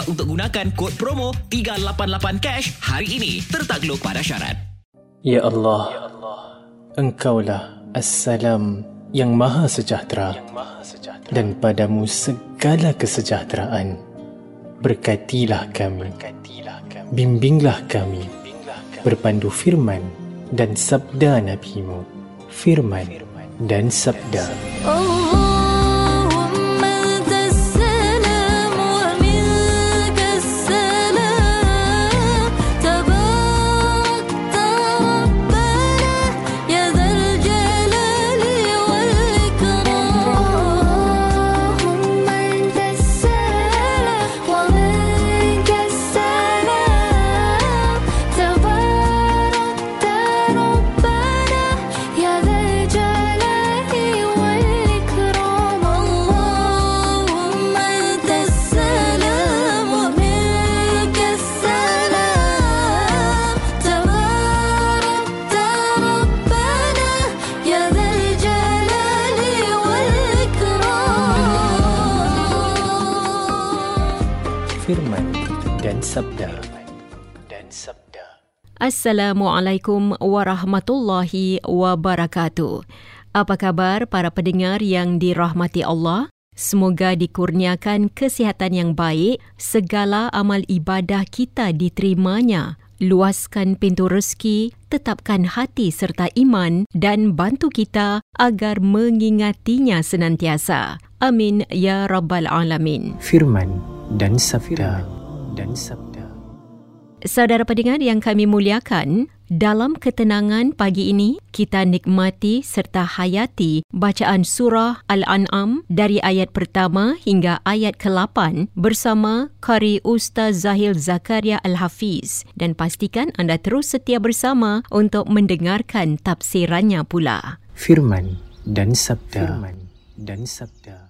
terlibat untuk gunakan kod promo 388cash hari ini. Tertakluk pada syarat. Ya Allah, ya Allah. Engkaulah Assalam yang Maha Sejahtera. Yang Maha Sejahtera. Dan padamu segala kesejahteraan. Berkatilah kami. Berkatilah kami. Bimbinglah kami. Bimbinglah kami. Berpandu firman dan sabda NabiMu, Firman, firman. dan sabda. Allah. Firman dan sabda. Dan sabda. Assalamualaikum warahmatullahi wabarakatuh. Apa khabar para pendengar yang dirahmati Allah? Semoga dikurniakan kesihatan yang baik, segala amal ibadah kita diterimanya. Luaskan pintu rezeki, tetapkan hati serta iman dan bantu kita agar mengingatinya senantiasa. Amin ya rabbal alamin. Firman dan sabda. Dan sabda. Saudara pendengar yang kami muliakan, dalam ketenangan pagi ini, kita nikmati serta hayati bacaan surah Al-An'am dari ayat pertama hingga ayat ke-8 bersama Qari Ustaz Zahil Zakaria Al-Hafiz dan pastikan anda terus setia bersama untuk mendengarkan tafsirannya pula. Firman dan sabda. Firman dan sabda.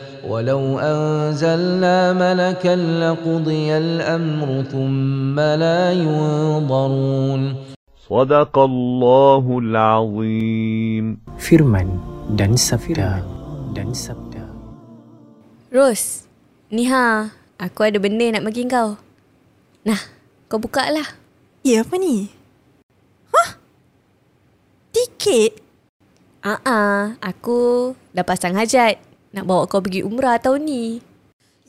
ولو أنزلنا ملكا لقضي الأمر ثم لا ينظرون صدق الله العظيم Firman dan sabda dan sabda. Ros, ni ha, aku ada benda nak bagi kau. Nah, kau buka lah. Ya, apa ni? Hah? Tiket? Ah, uh aku dah pasang hajat. Nak bawa kau pergi umrah tahun ni.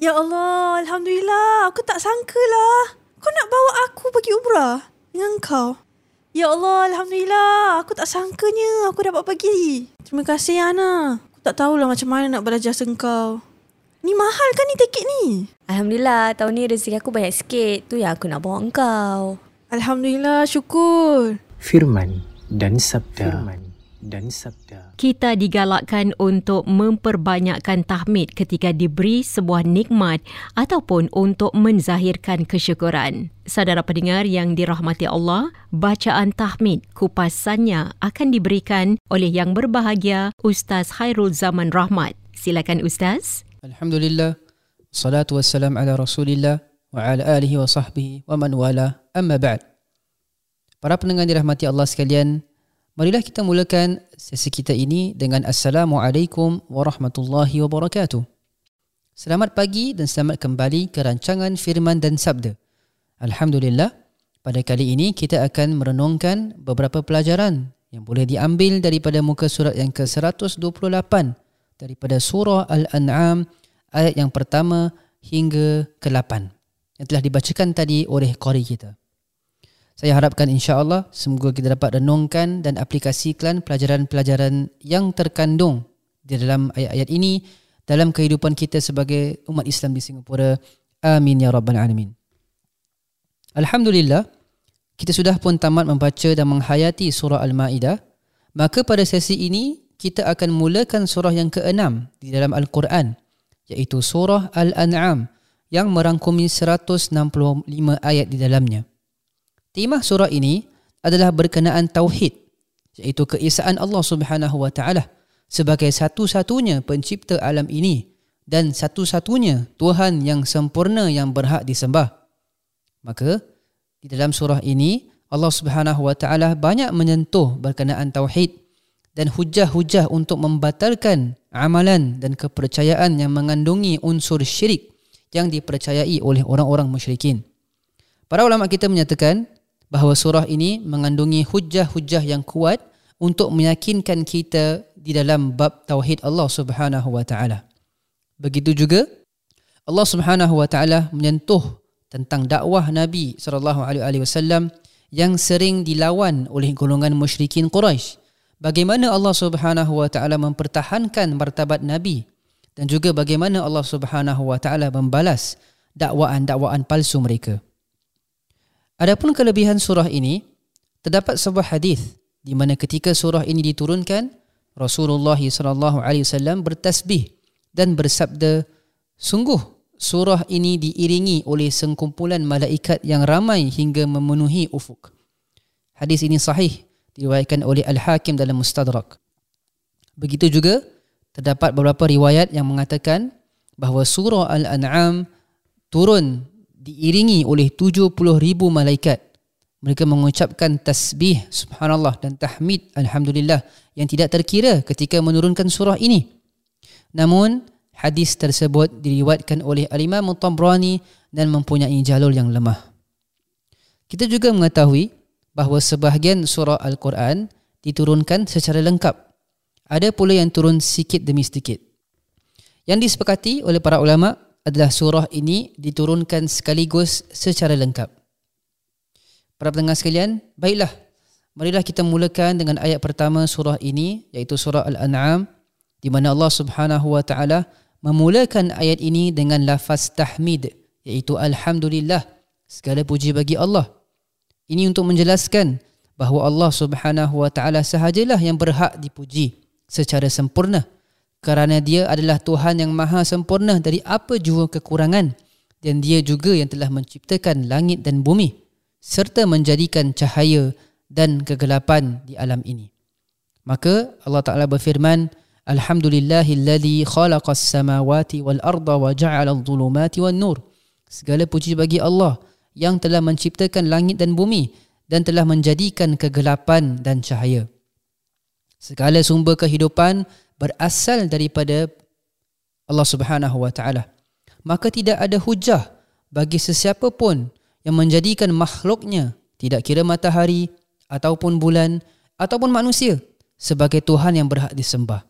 Ya Allah, Alhamdulillah. Aku tak sangka lah. Kau nak bawa aku pergi umrah dengan kau. Ya Allah, Alhamdulillah. Aku tak sangkanya aku dapat pergi. Terima kasih, Ana. Aku tak tahulah macam mana nak balas jasa kau. Ni mahal kan ni tiket ni? Alhamdulillah, tahun ni rezeki aku banyak sikit. Tu yang aku nak bawa kau. Alhamdulillah, syukur. Firman dan sabda. Firman dan sabda. Kita digalakkan untuk memperbanyakkan tahmid ketika diberi sebuah nikmat ataupun untuk menzahirkan kesyukuran. Saudara pendengar yang dirahmati Allah, bacaan tahmid kupasannya akan diberikan oleh yang berbahagia Ustaz Khairul Zaman Rahmat. Silakan Ustaz. Alhamdulillah. Salatu wassalam ala Rasulillah wa ala alihi wa sahbihi wa man wala. Amma ba'd. Para pendengar dirahmati Allah sekalian, marilah kita mulakan sesi kita ini dengan Assalamualaikum warahmatullahi wabarakatuh. Selamat pagi dan selamat kembali ke rancangan Firman dan Sabda. Alhamdulillah, pada kali ini kita akan merenungkan beberapa pelajaran yang boleh diambil daripada muka surat yang ke-128 daripada surah Al-An'am ayat yang pertama hingga ke-8 yang telah dibacakan tadi oleh qari kita. Saya harapkan insya-Allah semoga kita dapat renungkan dan aplikasikan pelajaran-pelajaran yang terkandung di dalam ayat-ayat ini dalam kehidupan kita sebagai umat Islam di Singapura. Amin ya rabbal alamin. Alhamdulillah, kita sudah pun tamat membaca dan menghayati surah Al-Maidah. Maka pada sesi ini kita akan mulakan surah yang keenam di dalam Al-Quran iaitu surah Al-An'am yang merangkumi 165 ayat di dalamnya. Tema surah ini adalah berkenaan tauhid iaitu keesaan Allah Subhanahu wa taala sebagai satu-satunya pencipta alam ini dan satu-satunya Tuhan yang sempurna yang berhak disembah. Maka di dalam surah ini Allah Subhanahu wa taala banyak menyentuh berkenaan tauhid dan hujah-hujah untuk membatalkan amalan dan kepercayaan yang mengandungi unsur syirik yang dipercayai oleh orang-orang musyrikin. Para ulama kita menyatakan bahawa surah ini mengandungi hujah-hujah yang kuat untuk meyakinkan kita di dalam bab tauhid Allah Subhanahu wa taala. Begitu juga Allah Subhanahu wa taala menyentuh tentang dakwah Nabi sallallahu alaihi wasallam yang sering dilawan oleh golongan musyrikin Quraisy. Bagaimana Allah Subhanahu wa taala mempertahankan martabat Nabi dan juga bagaimana Allah Subhanahu wa taala membalas dakwaan-dakwaan palsu mereka. Adapun kelebihan surah ini, terdapat sebuah hadis di mana ketika surah ini diturunkan, Rasulullah sallallahu alaihi wasallam bertasbih dan bersabda, "Sungguh surah ini diiringi oleh sengkumpulan malaikat yang ramai hingga memenuhi ufuk." Hadis ini sahih diriwayatkan oleh Al-Hakim dalam Mustadrak. Begitu juga terdapat beberapa riwayat yang mengatakan bahawa surah Al-An'am turun diiringi oleh 70 ribu malaikat. Mereka mengucapkan tasbih subhanallah dan tahmid alhamdulillah yang tidak terkira ketika menurunkan surah ini. Namun hadis tersebut diriwayatkan oleh Al-Imam Tabrani dan mempunyai jalur yang lemah. Kita juga mengetahui bahawa sebahagian surah Al-Quran diturunkan secara lengkap. Ada pula yang turun sikit demi sedikit. Yang disepakati oleh para ulama adalah surah ini diturunkan sekaligus secara lengkap. Para pendengar sekalian, baiklah. Marilah kita mulakan dengan ayat pertama surah ini iaitu surah Al-An'am di mana Allah Subhanahu wa taala memulakan ayat ini dengan lafaz tahmid iaitu alhamdulillah segala puji bagi Allah. Ini untuk menjelaskan bahawa Allah Subhanahu wa taala sahajalah yang berhak dipuji secara sempurna kerana dia adalah Tuhan yang maha sempurna dari apa jua kekurangan dan dia juga yang telah menciptakan langit dan bumi serta menjadikan cahaya dan kegelapan di alam ini. Maka Allah Ta'ala berfirman, Alhamdulillahilladzi khalaqas samawati wal arda wa ja'ala adh-dhulumati wan nur. Segala puji bagi Allah yang telah menciptakan langit dan bumi dan telah menjadikan kegelapan dan cahaya. Segala sumber kehidupan berasal daripada Allah Subhanahu wa taala. Maka tidak ada hujah bagi sesiapa pun yang menjadikan makhluknya tidak kira matahari ataupun bulan ataupun manusia sebagai Tuhan yang berhak disembah.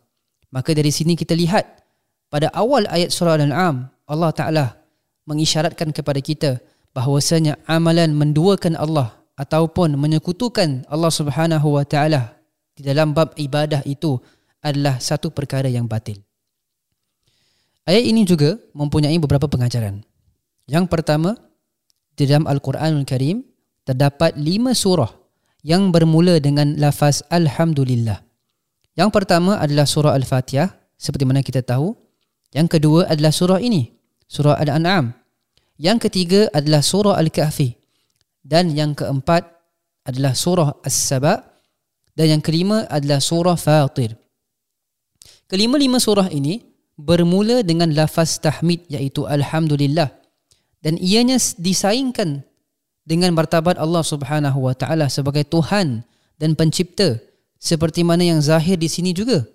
Maka dari sini kita lihat pada awal ayat surah Al-An'am Allah Taala mengisyaratkan kepada kita bahawasanya amalan menduakan Allah ataupun menyekutukan Allah Subhanahu wa taala di dalam bab ibadah itu adalah satu perkara yang batil. Ayat ini juga mempunyai beberapa pengajaran. Yang pertama, di dalam Al-Quranul Karim terdapat lima surah yang bermula dengan lafaz Alhamdulillah. Yang pertama adalah surah Al-Fatihah seperti mana kita tahu. Yang kedua adalah surah ini, surah Al-An'am. Yang ketiga adalah surah Al-Kahfi. Dan yang keempat adalah surah As-Saba. Dan yang kelima adalah surah Fatir. Kelima-lima surah ini bermula dengan lafaz tahmid iaitu Alhamdulillah. Dan ianya disaingkan dengan martabat Allah Subhanahu wa taala sebagai Tuhan dan pencipta. Seperti mana yang zahir di sini juga.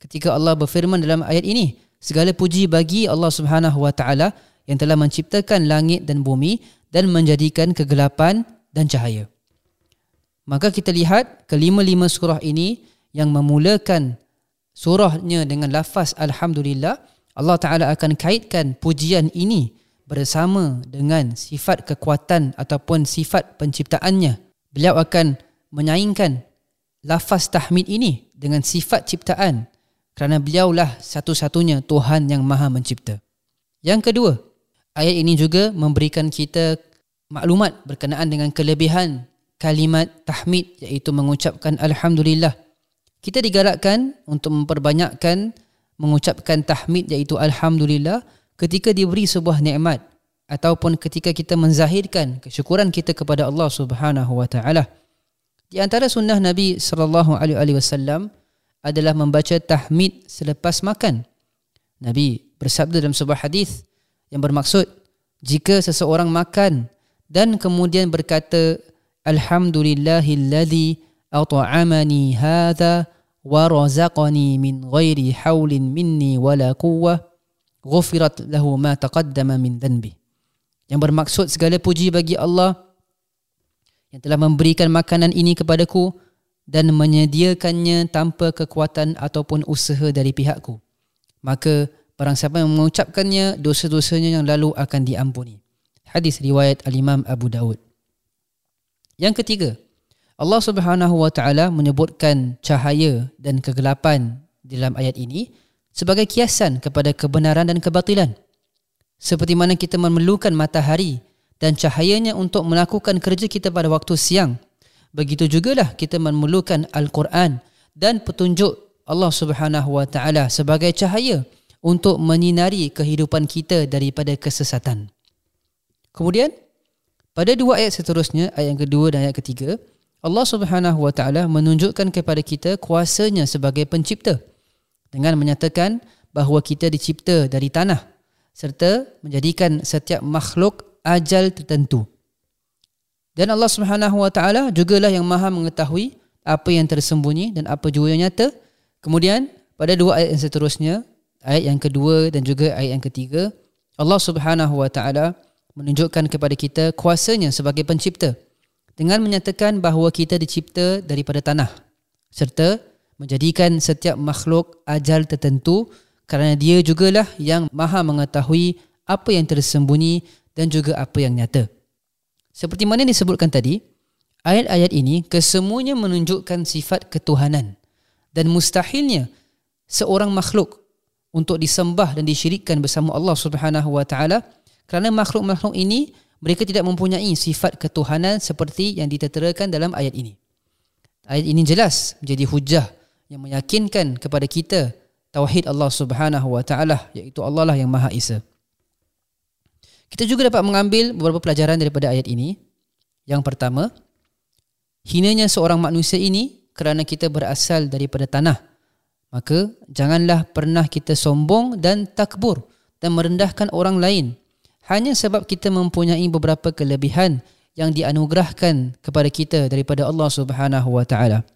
Ketika Allah berfirman dalam ayat ini segala puji bagi Allah Subhanahu wa taala yang telah menciptakan langit dan bumi dan menjadikan kegelapan dan cahaya. Maka kita lihat kelima-lima surah ini yang memulakan surahnya dengan lafaz alhamdulillah Allah taala akan kaitkan pujian ini bersama dengan sifat kekuatan ataupun sifat penciptaannya beliau akan menyaingkan lafaz tahmid ini dengan sifat ciptaan kerana beliaulah satu-satunya Tuhan yang maha mencipta. Yang kedua, ayat ini juga memberikan kita maklumat berkenaan dengan kelebihan kalimat tahmid iaitu mengucapkan Alhamdulillah. Kita digalakkan untuk memperbanyakkan mengucapkan tahmid iaitu Alhamdulillah ketika diberi sebuah nikmat ataupun ketika kita menzahirkan kesyukuran kita kepada Allah Subhanahu wa taala. Di antara sunnah Nabi sallallahu alaihi wasallam adalah membaca tahmid selepas makan. Nabi bersabda dalam sebuah hadis yang bermaksud jika seseorang makan dan kemudian berkata alhamdulillahilladzi hadha wa razaqani min ghairi haulin minni wala quwwah ghufirat lahu ma taqaddama min dhanbi. Yang bermaksud segala puji bagi Allah yang telah memberikan makanan ini kepadaku dan menyediakannya tanpa kekuatan ataupun usaha dari pihakku. Maka barang siapa yang mengucapkannya, dosa-dosanya yang lalu akan diampuni. Hadis riwayat Al-Imam Abu Daud. Yang ketiga, Allah Subhanahu wa taala menyebutkan cahaya dan kegelapan dalam ayat ini sebagai kiasan kepada kebenaran dan kebatilan. Seperti mana kita memerlukan matahari dan cahayanya untuk melakukan kerja kita pada waktu siang. Begitu jugalah kita memerlukan Al-Quran dan petunjuk Allah Subhanahu Wa Taala sebagai cahaya untuk menyinari kehidupan kita daripada kesesatan. Kemudian pada dua ayat seterusnya, ayat yang kedua dan ayat ketiga, Allah Subhanahu Wa Taala menunjukkan kepada kita kuasanya sebagai pencipta dengan menyatakan bahawa kita dicipta dari tanah serta menjadikan setiap makhluk ajal tertentu. Dan Allah Subhanahu Wa Taala jugalah yang Maha mengetahui apa yang tersembunyi dan apa juga yang nyata. Kemudian pada dua ayat yang seterusnya, ayat yang kedua dan juga ayat yang ketiga, Allah Subhanahu Wa Taala menunjukkan kepada kita kuasanya sebagai pencipta dengan menyatakan bahawa kita dicipta daripada tanah serta menjadikan setiap makhluk ajal tertentu kerana dia jugalah yang maha mengetahui apa yang tersembunyi dan juga apa yang nyata. Seperti mana disebutkan tadi, ayat-ayat ini kesemuanya menunjukkan sifat ketuhanan dan mustahilnya seorang makhluk untuk disembah dan disyirikkan bersama Allah Subhanahu wa taala kerana makhluk-makhluk ini mereka tidak mempunyai sifat ketuhanan seperti yang diterterakan dalam ayat ini. Ayat ini jelas menjadi hujah yang meyakinkan kepada kita tauhid Allah Subhanahu wa taala iaitu Allah lah yang Maha Esa. Kita juga dapat mengambil beberapa pelajaran daripada ayat ini. Yang pertama, hinanya seorang manusia ini kerana kita berasal daripada tanah. Maka janganlah pernah kita sombong dan takbur dan merendahkan orang lain hanya sebab kita mempunyai beberapa kelebihan yang dianugerahkan kepada kita daripada Allah Subhanahu wa taala.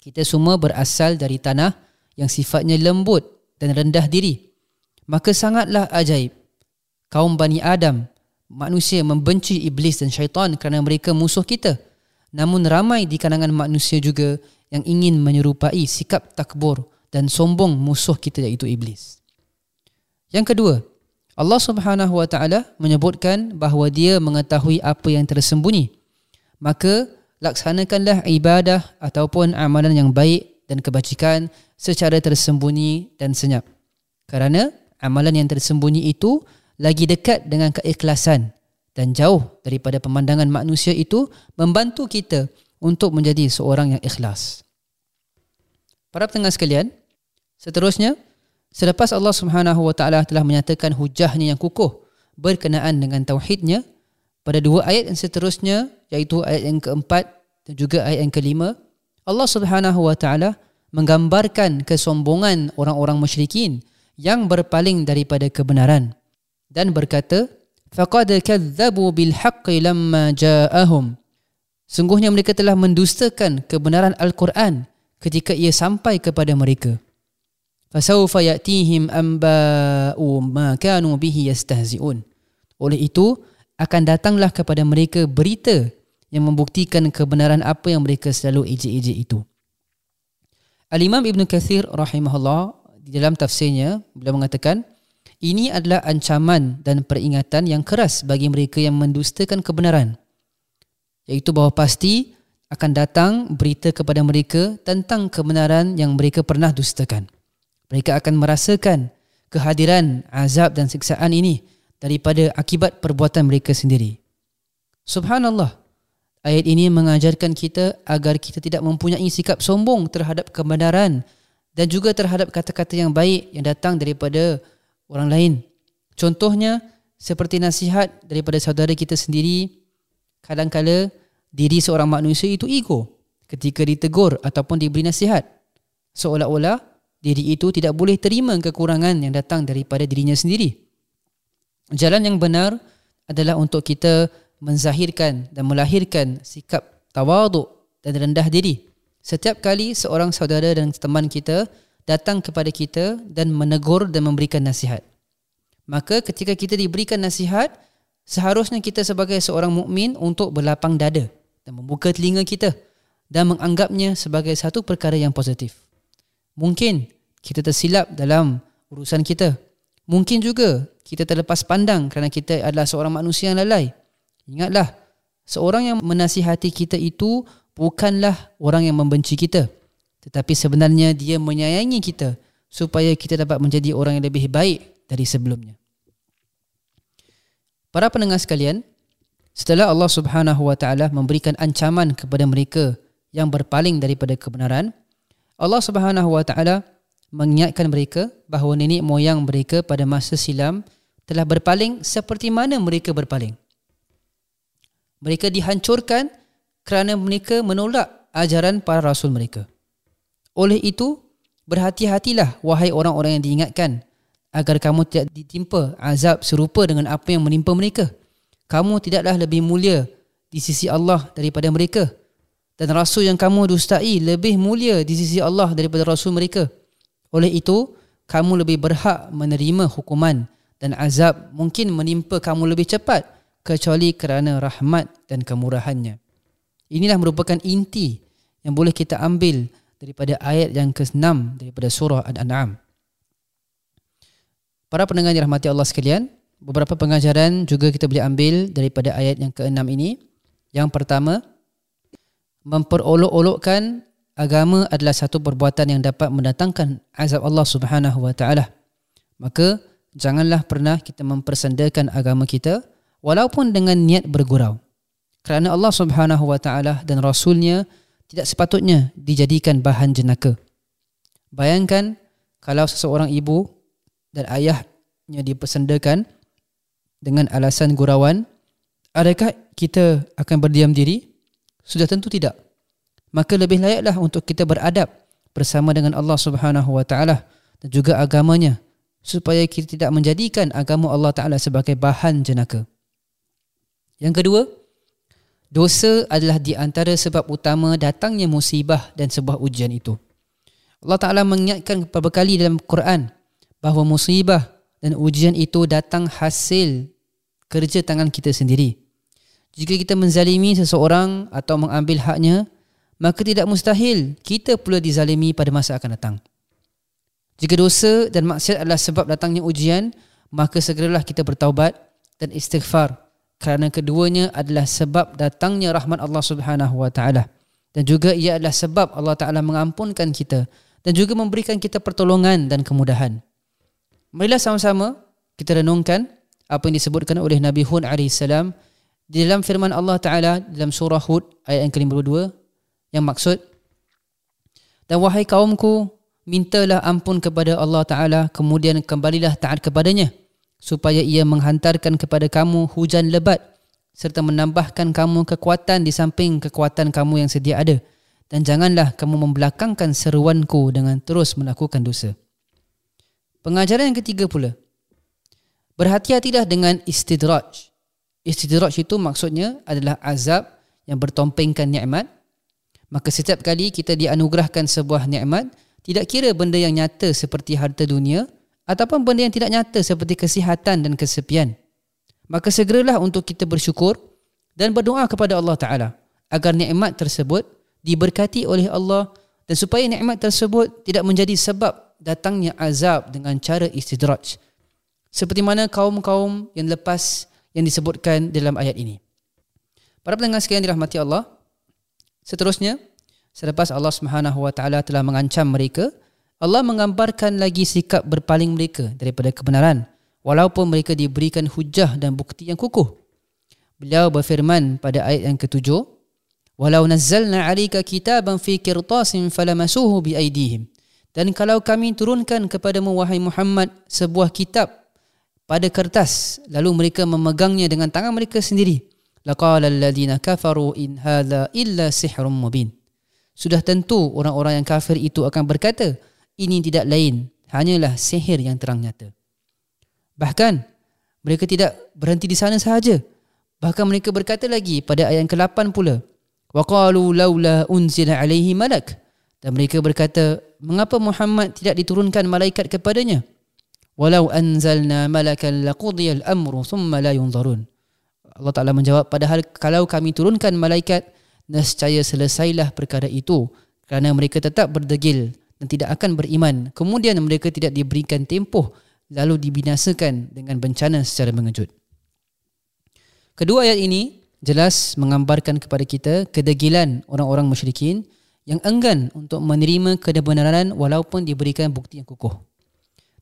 Kita semua berasal dari tanah yang sifatnya lembut dan rendah diri. Maka sangatlah ajaib kaum Bani Adam manusia membenci iblis dan syaitan kerana mereka musuh kita. Namun ramai di kalangan manusia juga yang ingin menyerupai sikap takbur dan sombong musuh kita iaitu iblis. Yang kedua, Allah Subhanahu wa taala menyebutkan bahawa dia mengetahui apa yang tersembunyi. Maka laksanakanlah ibadah ataupun amalan yang baik dan kebajikan secara tersembunyi dan senyap. Kerana amalan yang tersembunyi itu lagi dekat dengan keikhlasan dan jauh daripada pemandangan manusia itu membantu kita untuk menjadi seorang yang ikhlas. Para pendengar sekalian, seterusnya selepas Allah Subhanahu wa taala telah menyatakan hujahnya yang kukuh berkenaan dengan tauhidnya pada dua ayat yang seterusnya iaitu ayat yang keempat dan juga ayat yang kelima Allah Subhanahu wa taala menggambarkan kesombongan orang-orang musyrikin yang berpaling daripada kebenaran dan berkata faqad kadzabu bil haqqi lamma ja'ahum. Sungguhnya mereka telah mendustakan kebenaran al-Quran ketika ia sampai kepada mereka fasawfa ya'tihim amba'u ma kanu bihi yastahzi'un oleh itu akan datanglah kepada mereka berita yang membuktikan kebenaran apa yang mereka selalu ejek-ejek itu Al-Imam Ibn Kathir rahimahullah di dalam tafsirnya beliau mengatakan ini adalah ancaman dan peringatan yang keras bagi mereka yang mendustakan kebenaran iaitu bahawa pasti akan datang berita kepada mereka tentang kebenaran yang mereka pernah dustakan. Mereka akan merasakan kehadiran azab dan siksaan ini daripada akibat perbuatan mereka sendiri. Subhanallah. Ayat ini mengajarkan kita agar kita tidak mempunyai sikap sombong terhadap kebenaran dan juga terhadap kata-kata yang baik yang datang daripada orang lain. Contohnya seperti nasihat daripada saudara kita sendiri kadang-kala diri seorang manusia itu ego ketika ditegur ataupun diberi nasihat seolah-olah diri itu tidak boleh terima kekurangan yang datang daripada dirinya sendiri jalan yang benar adalah untuk kita menzahirkan dan melahirkan sikap tawaduk dan rendah diri setiap kali seorang saudara dan teman kita datang kepada kita dan menegur dan memberikan nasihat maka ketika kita diberikan nasihat seharusnya kita sebagai seorang mukmin untuk berlapang dada dan membuka telinga kita dan menganggapnya sebagai satu perkara yang positif. Mungkin kita tersilap dalam urusan kita. Mungkin juga kita terlepas pandang kerana kita adalah seorang manusia yang lalai. Ingatlah, seorang yang menasihati kita itu bukanlah orang yang membenci kita. Tetapi sebenarnya dia menyayangi kita supaya kita dapat menjadi orang yang lebih baik dari sebelumnya. Para pendengar sekalian, Setelah Allah Subhanahu wa taala memberikan ancaman kepada mereka yang berpaling daripada kebenaran, Allah Subhanahu wa taala mengingatkan mereka bahawa nenek moyang mereka pada masa silam telah berpaling seperti mana mereka berpaling. Mereka dihancurkan kerana mereka menolak ajaran para rasul mereka. Oleh itu, berhati-hatilah wahai orang-orang yang diingatkan agar kamu tidak ditimpa azab serupa dengan apa yang menimpa mereka kamu tidaklah lebih mulia di sisi Allah daripada mereka dan rasul yang kamu dustai lebih mulia di sisi Allah daripada rasul mereka. Oleh itu kamu lebih berhak menerima hukuman dan azab mungkin menimpa kamu lebih cepat kecuali kerana rahmat dan kemurahannya. Inilah merupakan inti yang boleh kita ambil daripada ayat yang ke-6 daripada surah Al-An'am Para pendengar yang rahmati Allah sekalian, beberapa pengajaran juga kita boleh ambil daripada ayat yang keenam ini. Yang pertama, memperolok-olokkan agama adalah satu perbuatan yang dapat mendatangkan azab Allah Subhanahu wa taala. Maka janganlah pernah kita mempersandakan agama kita walaupun dengan niat bergurau. Kerana Allah Subhanahu wa taala dan rasulnya tidak sepatutnya dijadikan bahan jenaka. Bayangkan kalau seseorang ibu dan ayahnya dipersandakan dengan alasan gurauan, adakah kita akan berdiam diri? Sudah tentu tidak. Maka lebih layaklah untuk kita beradab bersama dengan Allah Subhanahu Wa Taala dan juga agamanya supaya kita tidak menjadikan agama Allah Taala sebagai bahan jenaka. Yang kedua, dosa adalah di antara sebab utama datangnya musibah dan sebuah ujian itu. Allah Taala mengingatkan beberapa kali dalam Quran bahawa musibah dan ujian itu datang hasil kerja tangan kita sendiri. Jika kita menzalimi seseorang atau mengambil haknya, maka tidak mustahil kita pula dizalimi pada masa akan datang. Jika dosa dan maksiat adalah sebab datangnya ujian, maka segeralah kita bertaubat dan istighfar kerana keduanya adalah sebab datangnya rahmat Allah Subhanahu wa taala dan juga ia adalah sebab Allah taala mengampunkan kita dan juga memberikan kita pertolongan dan kemudahan. Marilah sama-sama kita renungkan apa yang disebutkan oleh Nabi Hud AS di dalam firman Allah Ta'ala dalam surah Hud ayat yang ke-52 yang maksud dan wahai kaumku mintalah ampun kepada Allah Ta'ala kemudian kembalilah taat kepadanya supaya ia menghantarkan kepada kamu hujan lebat serta menambahkan kamu kekuatan di samping kekuatan kamu yang sedia ada dan janganlah kamu membelakangkan seruanku dengan terus melakukan dosa. Pengajaran yang ketiga pula. Berhati-hatilah dengan istidraj. Istidraj itu maksudnya adalah azab yang bertompengkan nikmat. Maka setiap kali kita dianugerahkan sebuah nikmat, tidak kira benda yang nyata seperti harta dunia ataupun benda yang tidak nyata seperti kesihatan dan kesepian. Maka segeralah untuk kita bersyukur dan berdoa kepada Allah Ta'ala agar nikmat tersebut diberkati oleh Allah dan supaya nikmat tersebut tidak menjadi sebab datangnya azab dengan cara istidraj. Seperti mana kaum-kaum yang lepas yang disebutkan dalam ayat ini. Para pendengar sekalian dirahmati Allah. Seterusnya, selepas Allah Subhanahu Wa Taala telah mengancam mereka, Allah menggambarkan lagi sikap berpaling mereka daripada kebenaran walaupun mereka diberikan hujah dan bukti yang kukuh. Beliau berfirman pada ayat yang ketujuh, Walau nazzalna alika kitaban fi kirtasin falamasuhu bi aidihim. Dan kalau kami turunkan kepadamu wahai Muhammad sebuah kitab pada kertas. Lalu mereka memegangnya dengan tangan mereka sendiri. Laqala alladhina kafaru in hadha illa sihrun mubin. Sudah tentu orang-orang yang kafir itu akan berkata ini tidak lain. Hanyalah sihir yang terang nyata. Bahkan mereka tidak berhenti di sana sahaja. Bahkan mereka berkata lagi pada ayat ke-8 pula Waqalu laula unzila alaihi malak. Dan mereka berkata, mengapa Muhammad tidak diturunkan malaikat kepadanya? Walau anzalna malakan laqudiya al-amru thumma la yunzarun. Allah Ta'ala menjawab, padahal kalau kami turunkan malaikat, nescaya selesailah perkara itu. Kerana mereka tetap berdegil dan tidak akan beriman. Kemudian mereka tidak diberikan tempoh lalu dibinasakan dengan bencana secara mengejut. Kedua ayat ini jelas menggambarkan kepada kita kedegilan orang-orang musyrikin yang enggan untuk menerima kebenaran walaupun diberikan bukti yang kukuh.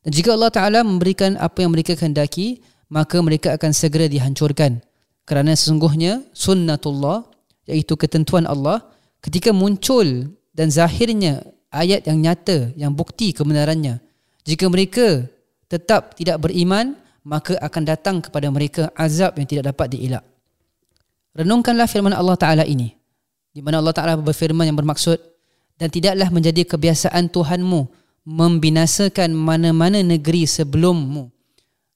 Dan jika Allah Ta'ala memberikan apa yang mereka kehendaki, maka mereka akan segera dihancurkan. Kerana sesungguhnya sunnatullah, iaitu ketentuan Allah, ketika muncul dan zahirnya ayat yang nyata, yang bukti kebenarannya, jika mereka tetap tidak beriman, maka akan datang kepada mereka azab yang tidak dapat dielak. Renungkanlah firman Allah Ta'ala ini. Di mana Allah Ta'ala berfirman yang bermaksud dan tidaklah menjadi kebiasaan Tuhanmu membinasakan mana-mana negeri sebelummu.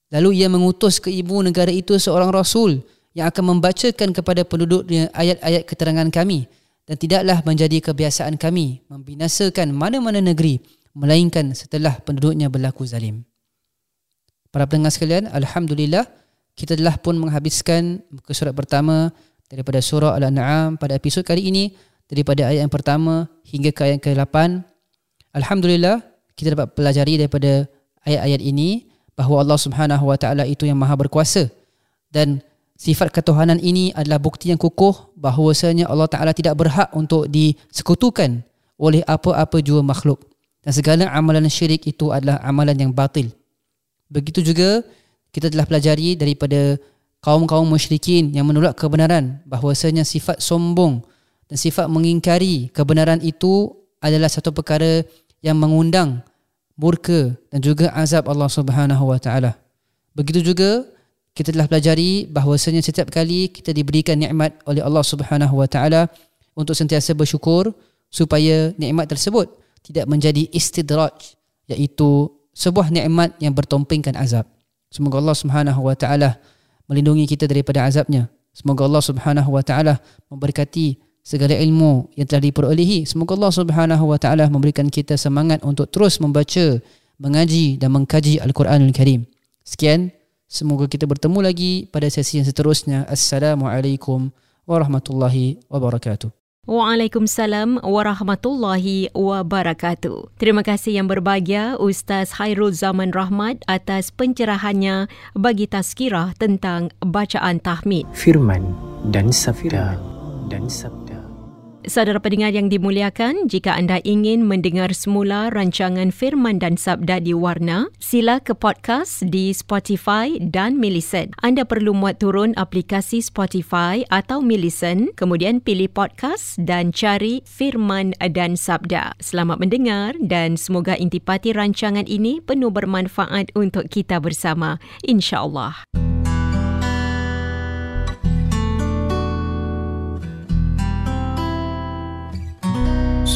Lalu ia mengutus ke ibu negara itu seorang Rasul yang akan membacakan kepada penduduknya ayat-ayat keterangan kami dan tidaklah menjadi kebiasaan kami membinasakan mana-mana negeri melainkan setelah penduduknya berlaku zalim. Para pendengar sekalian, Alhamdulillah kita telah pun menghabiskan muka surat pertama daripada surah Al-An'am pada episod kali ini daripada ayat yang pertama hingga ke ayat ke-8. Alhamdulillah kita dapat pelajari daripada ayat-ayat ini bahawa Allah Subhanahu Wa Taala itu yang Maha berkuasa dan sifat ketuhanan ini adalah bukti yang kukuh bahawasanya Allah Taala tidak berhak untuk disekutukan oleh apa-apa jua makhluk dan segala amalan syirik itu adalah amalan yang batil. Begitu juga kita telah pelajari daripada kaum-kaum musyrikin yang menolak kebenaran bahwasanya sifat sombong dan sifat mengingkari kebenaran itu adalah satu perkara yang mengundang murka dan juga azab Allah Subhanahu wa taala. Begitu juga kita telah pelajari bahwasanya setiap kali kita diberikan nikmat oleh Allah Subhanahu wa taala untuk sentiasa bersyukur supaya nikmat tersebut tidak menjadi istidraj iaitu sebuah nikmat yang bertompingkan azab. Semoga Allah Subhanahu wa taala melindungi kita daripada azabnya. Semoga Allah Subhanahu wa taala memberkati segala ilmu yang telah diperolehi. Semoga Allah Subhanahu wa taala memberikan kita semangat untuk terus membaca, mengaji dan mengkaji Al-Quranul Karim. Sekian, semoga kita bertemu lagi pada sesi yang seterusnya. Assalamualaikum warahmatullahi wabarakatuh. Waalaikumsalam warahmatullahi wabarakatuh. Terima kasih yang berbahagia Ustaz Hairul Zaman Rahmat atas pencerahannya bagi tazkirah tentang bacaan tahmid. Firman dan sabda dan sabda. Saudara pendengar yang dimuliakan, jika anda ingin mendengar semula rancangan Firman dan Sabda di Warna, sila ke podcast di Spotify dan Millicent. Anda perlu muat turun aplikasi Spotify atau Millicent, kemudian pilih podcast dan cari Firman dan Sabda. Selamat mendengar dan semoga intipati rancangan ini penuh bermanfaat untuk kita bersama. InsyaAllah.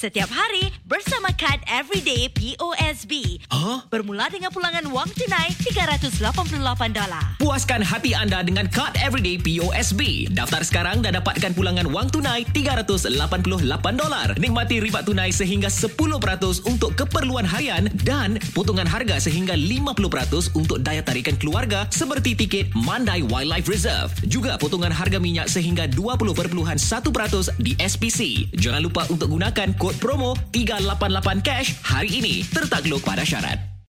setiap hari bersama kad Everyday POSB. Huh? Bermula dengan pulangan wang tunai $388. Puaskan hati anda dengan kad Everyday POSB. Daftar sekarang dan dapatkan pulangan wang tunai $388. Nikmati riba tunai sehingga 10% untuk keperluan harian dan potongan harga sehingga 50% untuk daya tarikan keluarga seperti tiket Mandai Wildlife Reserve. Juga potongan harga minyak sehingga 20.1% di SPC. Jangan lupa untuk gunakan kod promo 388 cash hari ini. Tertakluk pada syarat.